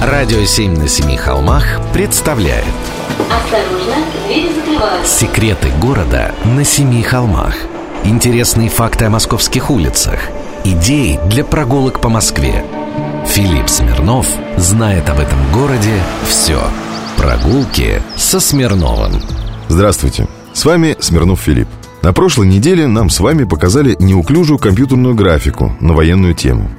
Радио «Семь на семи холмах» представляет. Осторожно, двери закрываются. Секреты города на семи холмах. Интересные факты о московских улицах. Идеи для прогулок по Москве. Филипп Смирнов знает об этом городе все Прогулки со Смирновым. Здравствуйте, с вами Смирнов Филипп. На прошлой неделе нам с вами показали неуклюжую компьютерную графику на военную тему.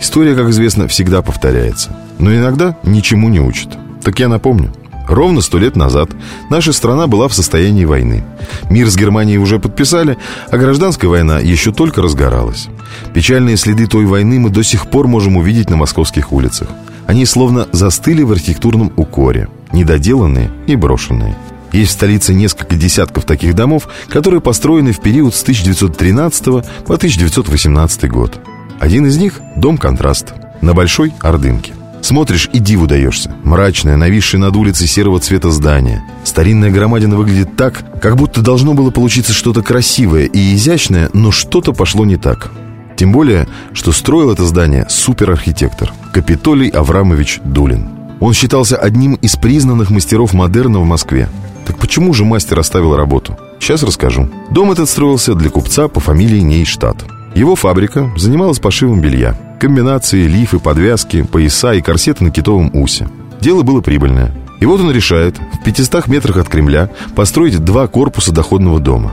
История, как известно, всегда повторяется, но иногда ничему не учит. Так я напомню. Ровно сто лет назад наша страна была в состоянии войны. Мир с Германией уже подписали, а гражданская война еще только разгоралась. Печальные следы той войны мы до сих пор можем увидеть на московских улицах. Они словно застыли в архитектурном укоре, недоделанные и брошенные. Есть в столице несколько десятков таких домов, которые построены в период с 1913 по 1918 год. Один из них – дом «Контраст» на Большой Ордынке. Смотришь и диву даешься. Мрачное, нависшее над улицей серого цвета здание. Старинная громадина выглядит так, как будто должно было получиться что-то красивое и изящное, но что-то пошло не так. Тем более, что строил это здание суперархитектор Капитолий Аврамович Дулин. Он считался одним из признанных мастеров модерна в Москве. Так почему же мастер оставил работу? Сейчас расскажу. Дом этот строился для купца по фамилии Нейштадт. Его фабрика занималась пошивом белья. Комбинации, лифы, подвязки, пояса и корсеты на китовом усе. Дело было прибыльное. И вот он решает в 500 метрах от Кремля построить два корпуса доходного дома.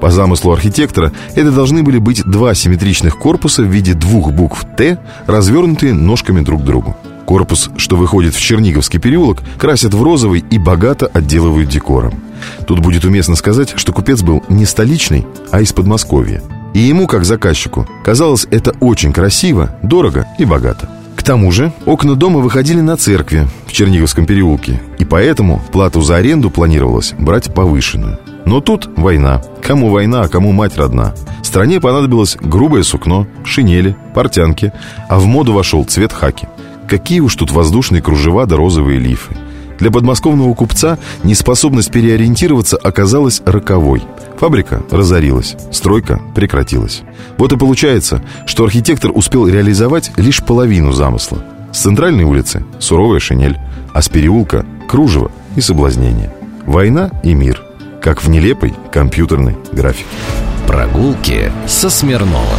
По замыслу архитектора это должны были быть два симметричных корпуса в виде двух букв «Т», развернутые ножками друг к другу. Корпус, что выходит в Черниговский переулок, красят в розовый и богато отделывают декором. Тут будет уместно сказать, что купец был не столичный, а из Подмосковья. И ему, как заказчику, казалось это очень красиво, дорого и богато. К тому же окна дома выходили на церкви в Черниговском переулке, и поэтому плату за аренду планировалось брать повышенную. Но тут война. Кому война, а кому мать родна. Стране понадобилось грубое сукно, шинели, портянки, а в моду вошел цвет хаки – Какие уж тут воздушные кружева да розовые лифы. Для подмосковного купца неспособность переориентироваться оказалась роковой. Фабрика разорилась, стройка прекратилась. Вот и получается, что архитектор успел реализовать лишь половину замысла. С центральной улицы – суровая шинель, а с переулка – кружево и соблазнение. Война и мир, как в нелепой компьютерной графике. Прогулки со Смирновым.